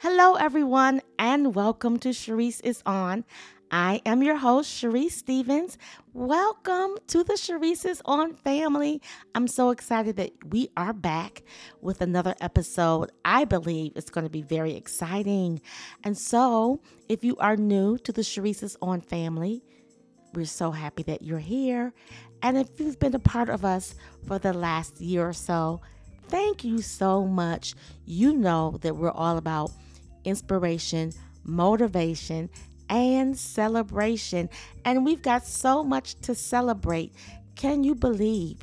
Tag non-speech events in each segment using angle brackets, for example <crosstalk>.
Hello, everyone, and welcome to Sharice is On. I am your host, Sharice Stevens. Welcome to the Sharice is On family. I'm so excited that we are back with another episode. I believe it's going to be very exciting. And so, if you are new to the Sharice is On family, we're so happy that you're here. And if you've been a part of us for the last year or so, thank you so much. You know that we're all about inspiration, motivation, and celebration. And we've got so much to celebrate. Can you believe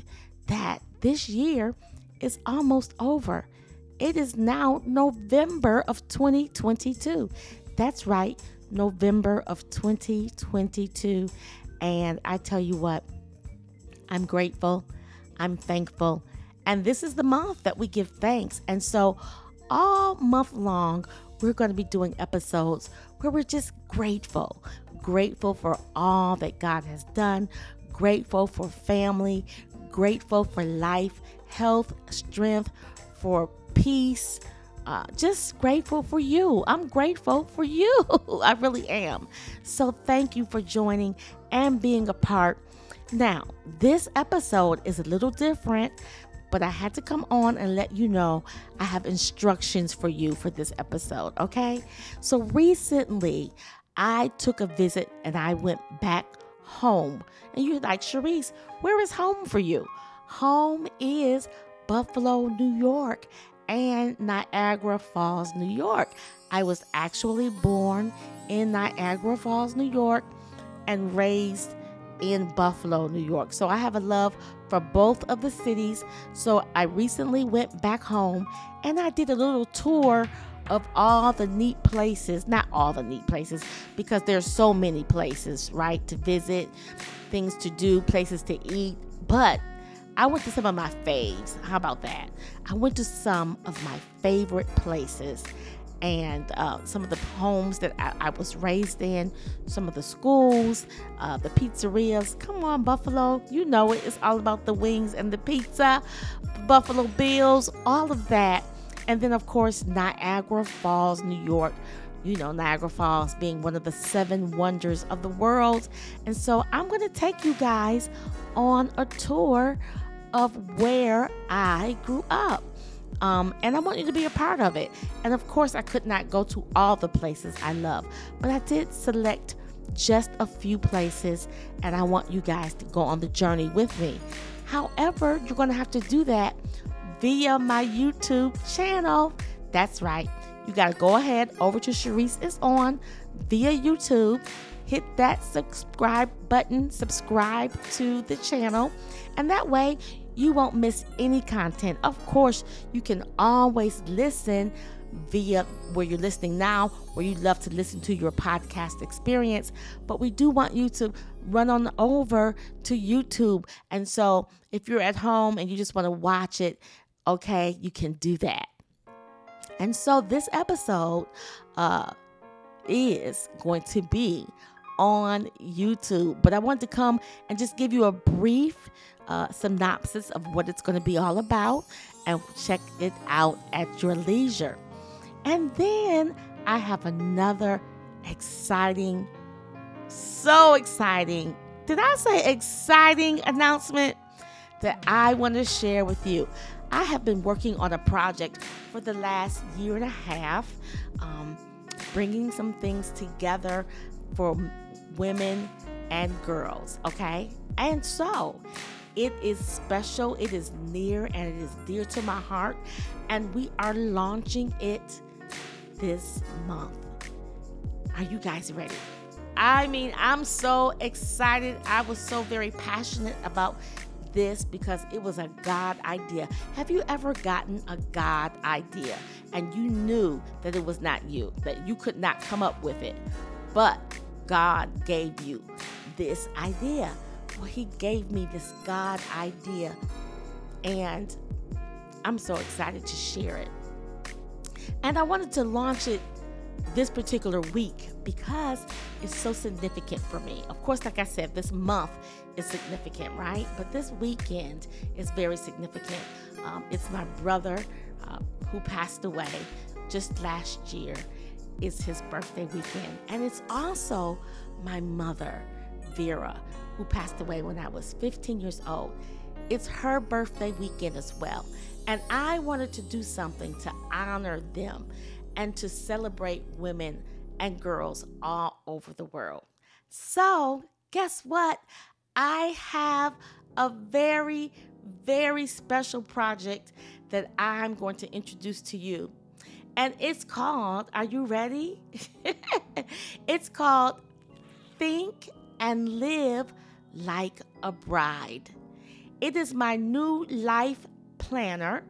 that this year is almost over? It is now November of 2022. That's right, November of 2022. And I tell you what, I'm grateful, I'm thankful. And this is the month that we give thanks. And so, all month long, we're going to be doing episodes where we're just grateful. Grateful for all that God has done, grateful for family, grateful for life, health, strength, for peace. Uh, just grateful for you. I'm grateful for you. <laughs> I really am. So, thank you for joining and being a part. Now, this episode is a little different but I had to come on and let you know I have instructions for you for this episode, okay? So recently, I took a visit and I went back home. And you're like, Sharice, where is home for you? Home is Buffalo, New York, and Niagara Falls, New York. I was actually born in Niagara Falls, New York, and raised in Buffalo, New York. So I have a love for both of the cities. So I recently went back home and I did a little tour of all the neat places, not all the neat places, because there's so many places, right, to visit, things to do, places to eat. But I went to some of my faves. How about that? I went to some of my favorite places and uh, some of the homes that I, I, was raised in, some of the schools, uh, the pizzerias. Come on, Buffalo, you know it. It's all about the wings and the pizza, Buffalo Bills, all of that. And then, of course, Niagara Falls, New York. You know, Niagara Falls being one of the seven wonders of the world. And so I'm going to take you guys on a tour of where I grew up. Um, and I want you to be a part of it. And of course, I could not go to all the places I love, but I did select just a few places, and I want you guys to go on the journey with me. However, you're going to have to do that via my YouTube channel. That's right. You got to go ahead over to Sharice is on via YouTube. Hit that subscribe button, subscribe to the channel, and that way you won't miss any content. Of course, you can always listen via where you're listening now, where you love to listen to your podcast experience. But we do want you to run on over to YouTube. And so if you're at home and you just want to watch it, okay, you can do that. And so this episode uh, is going to be on YouTube. But I want to come and just give you a brief uh, synopsis of what it's going to be all about and check it out at your leisure. And then I have another exciting, so exciting, did I say exciting announcement that I want to share with you? I have been working on a project for the last year and a half, um, bringing some things together for women and girls, okay? And so it is special, it is near, and it is dear to my heart. And we are launching it this month. Are you guys ready? I mean, I'm so excited. I was so very passionate about this because it was a God idea. Have you ever gotten a God idea and you knew that it was not you, that you could not come up with it, but God gave you this idea? Well, he gave me this God idea, and I'm so excited to share it. And I wanted to launch it this particular week because it's so significant for me. Of course, like I said, this month is significant, right? But this weekend is very significant. Um, it's my brother uh, who passed away just last year It's his birthday weekend. And it's also my mother, Vera, who passed away when I was 15 years old. It's her birthday weekend as well. And I wanted to do something to honor them and to celebrate women and girls all over the world. So, guess what? I have a very, very special project that I'm going to introduce to you. And it's called, are you ready? <laughs> it's called Think and Live Like a Bride. It is my new life planner.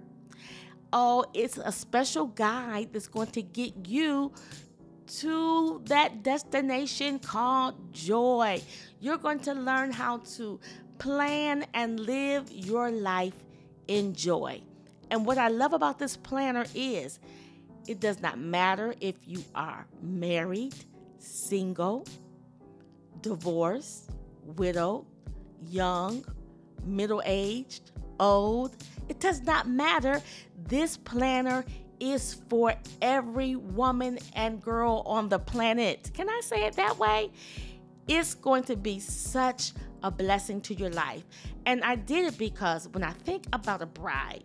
Oh, it's a special guide that's going to get you to that destination called joy. You're going to learn how to plan and live your life in joy. And what I love about this planner is it does not matter if you are married, single, divorced, widowed, young, middle aged, old. It does not matter. This planner is for every woman and girl on the planet. Can I say it that way? It's going to be such a blessing to your life. And I did it because when I think about a bride,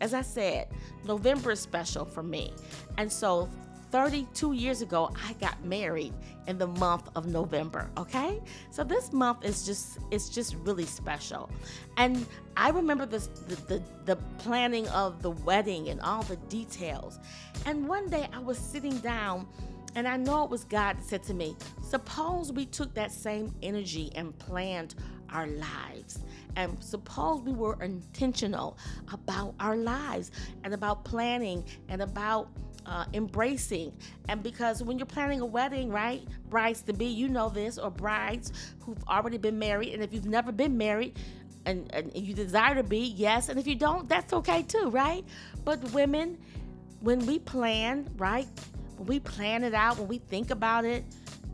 as I said, November is special for me. And so 32 years ago, I got married in the month of November, okay? So this month is just it's just really special. And I remember this the, the, the planning of the wedding and all the details. And one day I was sitting down and I know it was God that said to me, Suppose we took that same energy and planned our lives. And suppose we were intentional about our lives and about planning and about uh, embracing. And because when you're planning a wedding, right, brides to be, you know this, or brides who've already been married, and if you've never been married, and, and you desire to be, yes, and if you don't, that's okay too, right? But women, when we plan, right, when we plan it out, when we think about it,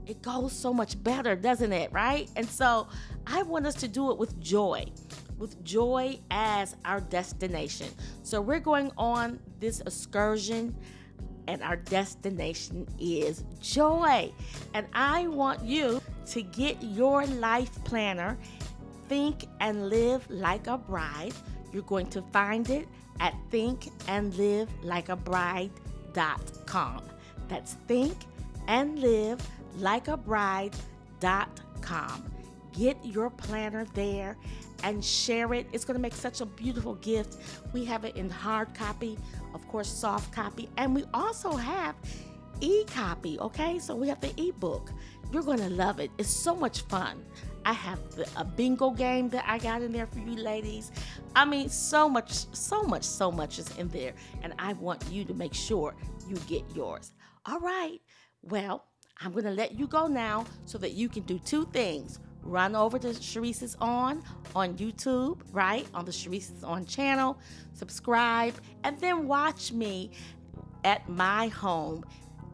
it goes so much better, doesn't it, right? And so I want us to do it with joy with joy as our destination. So we're going on this excursion and our destination is joy. And I want you to get your life planner, Think and Live Like a Bride. You're going to find it at thinkandlivelikeabride.com. That's thinkandlivelikeabride.com. Get your planner there and share it. It's going to make such a beautiful gift. We have it in hard copy, of course, soft copy, and we also have e copy, okay? So we have the ebook. You're to love it. It's so much fun. I have the, a bingo game that I got in there for you ladies. I mean, so much, so much, so much is in there, and I want you to make sure you get yours. All right. Well, I'm to let you go now so that you can do two things run over to Sharice is On on YouTube, right? On the Sharice is On channel, subscribe, and then watch me at my home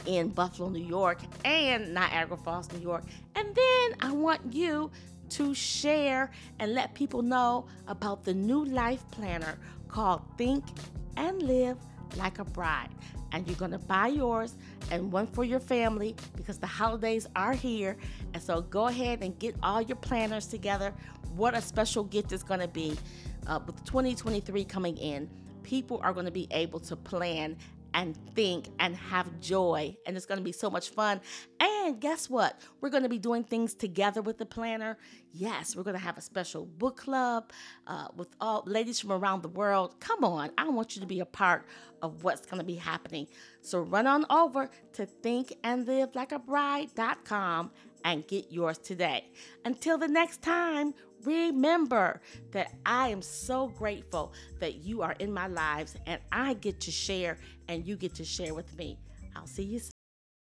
in Buffalo, New York, and Niagara Falls, New York. And then I want you to share and let people know about the new life planner called Think and Live Like a Bride and you're going to buy yours and one for your family because the holidays are here. And so go ahead and get all your planners together. What a special gift it's going to be uh, with 2023 coming in. People are going to be able to plan and think and have joy. And it's going to be so much fun. And guess what? We're going to be doing things together with the planner. Yes, we're going to have a special book club uh, with all ladies from around the world. Come on, I want you to be a part of what's going to be happening. So run on over to thinkandlivelikeabride.com and get yours today. Until the next time, remember that I am so grateful that you are in my lives and I get to share and you get to share with me. I'll see you soon.